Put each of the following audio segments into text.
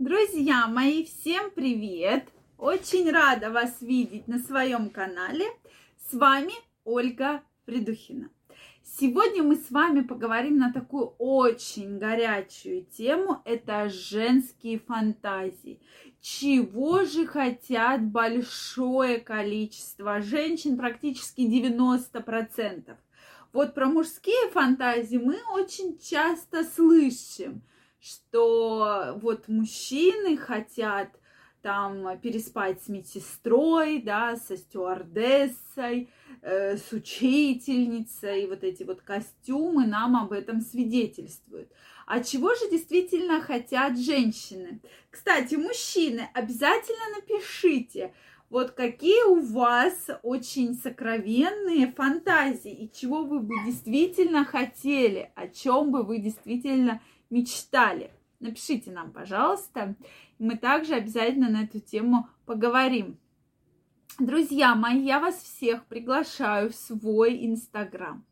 Друзья мои, всем привет! Очень рада вас видеть на своем канале. С вами Ольга Придухина. Сегодня мы с вами поговорим на такую очень горячую тему. Это женские фантазии. Чего же хотят большое количество женщин, практически 90%. Вот про мужские фантазии мы очень часто слышим – что вот мужчины хотят там переспать с медсестрой, да, со стюардессой, э, с учительницей, вот эти вот костюмы нам об этом свидетельствуют. А чего же действительно хотят женщины? Кстати, мужчины, обязательно напишите, вот какие у вас очень сокровенные фантазии и чего вы бы действительно хотели, о чем бы вы действительно мечтали. Напишите нам, пожалуйста. Мы также обязательно на эту тему поговорим. Друзья мои, я вас всех приглашаю в свой инстаграм.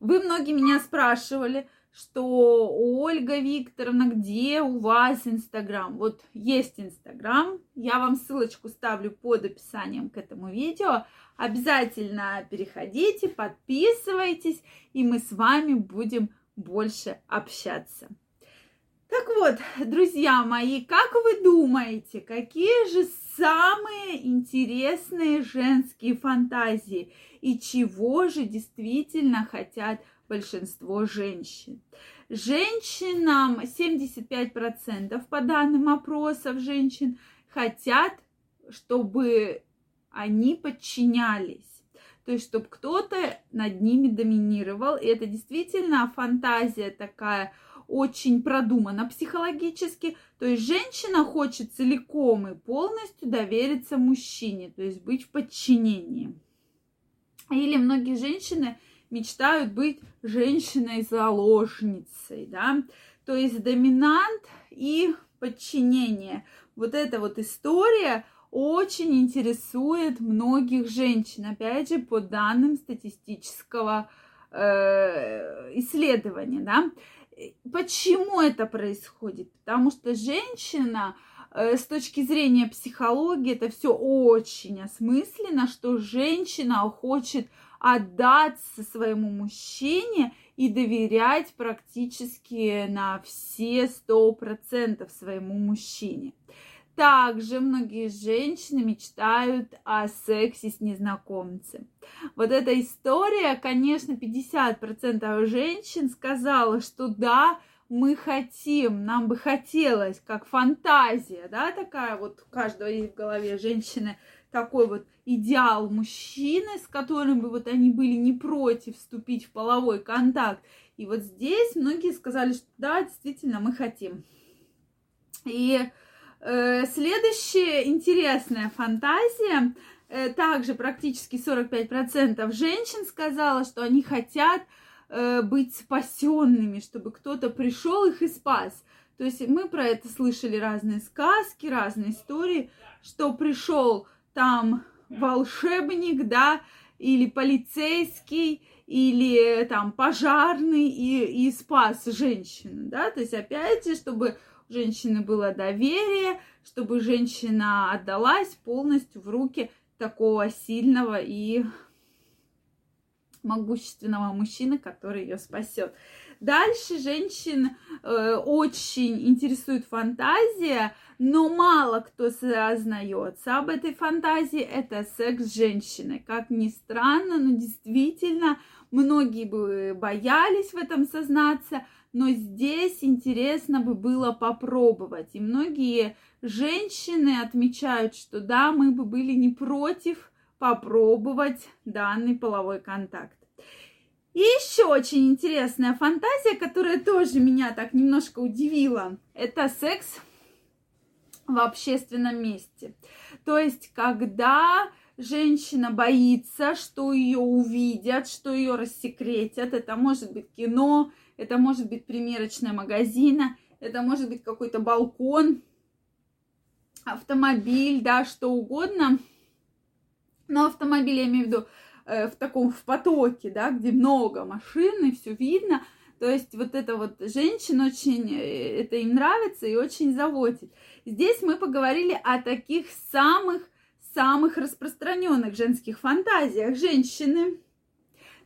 Вы многие меня спрашивали, что Ольга Викторовна, где у вас Инстаграм? Вот есть Инстаграм, я вам ссылочку ставлю под описанием к этому видео. Обязательно переходите, подписывайтесь, и мы с вами будем больше общаться. Так вот, друзья мои, как вы думаете, какие же самые интересные женские фантазии и чего же действительно хотят большинство женщин? Женщинам 75% по данным опросов женщин хотят, чтобы они подчинялись то есть чтобы кто-то над ними доминировал. И это действительно фантазия такая очень продумана психологически. То есть женщина хочет целиком и полностью довериться мужчине, то есть быть в подчинении. Или многие женщины мечтают быть женщиной-заложницей, да, то есть доминант и подчинение. Вот эта вот история – очень интересует многих женщин, опять же, по данным статистического э, исследования, да. Почему это происходит? Потому что женщина э, с точки зрения психологии это все очень осмысленно, что женщина хочет отдаться своему мужчине и доверять практически на все сто процентов своему мужчине. Также многие женщины мечтают о сексе с незнакомцем. Вот эта история, конечно, 50% женщин сказала, что да, мы хотим, нам бы хотелось, как фантазия, да, такая вот у каждого есть в голове женщины такой вот идеал мужчины, с которым бы вот они были не против вступить в половой контакт. И вот здесь многие сказали, что да, действительно, мы хотим. И следующая интересная фантазия. Э, также практически 45% женщин сказала, что они хотят э, быть спасенными, чтобы кто-то пришел их и спас. То есть мы про это слышали разные сказки, разные истории, что пришел там волшебник, да, или полицейский, или там пожарный и, и спас женщину, да, то есть опять же, чтобы женщины было доверие, чтобы женщина отдалась полностью в руки такого сильного и могущественного мужчины, который ее спасет. Дальше женщин э, очень интересует фантазия, но мало кто сознается об этой фантазии. Это секс с женщиной. Как ни странно, но действительно многие бы боялись в этом сознаться, но здесь интересно бы было попробовать. И многие женщины отмечают, что да, мы бы были не против попробовать данный половой контакт. И еще очень интересная фантазия, которая тоже меня так немножко удивила, это секс в общественном месте. То есть, когда женщина боится, что ее увидят, что ее рассекретят, это может быть кино, это может быть примерочная магазина, это может быть какой-то балкон, автомобиль, да, что угодно. Но автомобиль, я имею в виду, э, в таком в потоке, да, где много машин и все видно. То есть вот это вот женщин очень, э, это им нравится и очень заводит. Здесь мы поговорили о таких самых самых распространенных женских фантазиях женщины.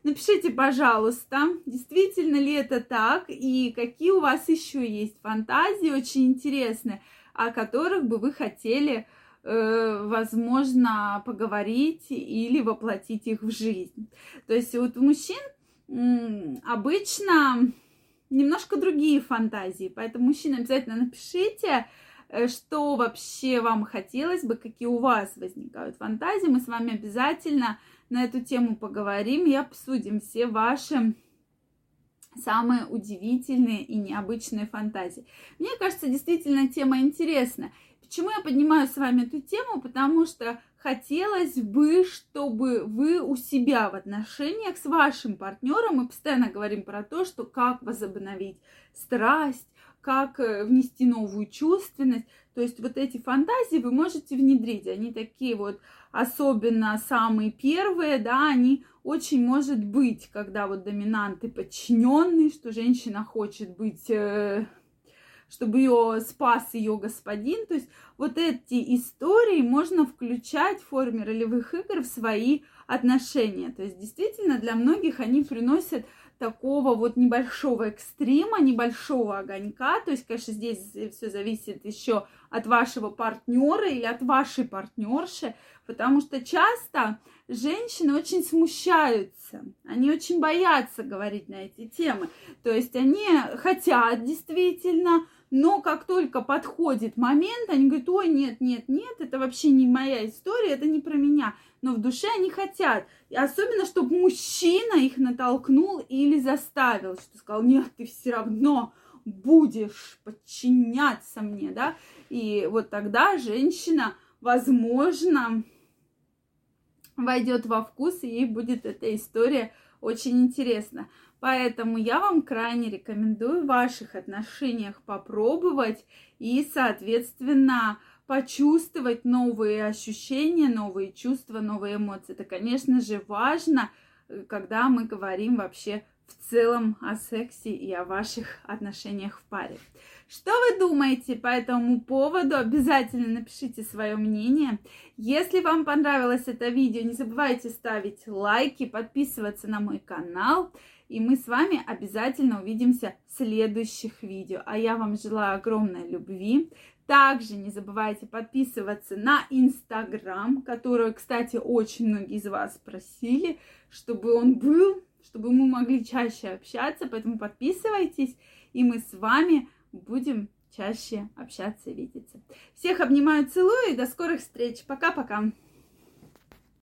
Напишите, пожалуйста, действительно ли это так и какие у вас еще есть фантазии очень интересные, о которых бы вы хотели, э, возможно, поговорить или воплотить их в жизнь. То есть вот у мужчин обычно немножко другие фантазии, поэтому мужчины обязательно напишите, что вообще вам хотелось бы, какие у вас возникают фантазии. Мы с вами обязательно на эту тему поговорим и обсудим все ваши самые удивительные и необычные фантазии. Мне кажется, действительно тема интересная. Почему я поднимаю с вами эту тему? Потому что хотелось бы, чтобы вы у себя в отношениях с вашим партнером, мы постоянно говорим про то, что как возобновить страсть, как э, внести новую чувственность. То есть вот эти фантазии вы можете внедрить. Они такие вот, особенно самые первые, да, они очень может быть, когда вот доминант и подчиненный, что женщина хочет быть э, чтобы ее спас ее господин. То есть вот эти истории можно включать в форме ролевых игр в свои отношения. То есть действительно для многих они приносят такого вот небольшого экстрима, небольшого огонька. То есть, конечно, здесь все зависит еще от вашего партнера или от вашей партнерши, потому что часто женщины очень смущаются, они очень боятся говорить на эти темы. То есть они хотят действительно, но как только подходит момент, они говорят, ой, нет, нет, нет, это вообще не моя история, это не про меня но в душе они хотят. И особенно, чтобы мужчина их натолкнул или заставил, что сказал, нет, ты все равно будешь подчиняться мне, да, и вот тогда женщина, возможно, войдет во вкус, и ей будет эта история очень интересна. Поэтому я вам крайне рекомендую в ваших отношениях попробовать и, соответственно, почувствовать новые ощущения, новые чувства, новые эмоции. Это, конечно же, важно, э, когда мы говорим вообще в целом о сексе и о ваших отношениях в паре. Что вы думаете по этому поводу? Обязательно напишите свое мнение. Если вам понравилось это видео, не забывайте ставить лайки, подписываться на мой канал. И мы с вами обязательно увидимся в следующих видео. А я вам желаю огромной любви, также не забывайте подписываться на Инстаграм, который, кстати, очень многие из вас просили, чтобы он был, чтобы мы могли чаще общаться. Поэтому подписывайтесь, и мы с вами будем чаще общаться и видеться. Всех обнимаю, целую и до скорых встреч. Пока-пока.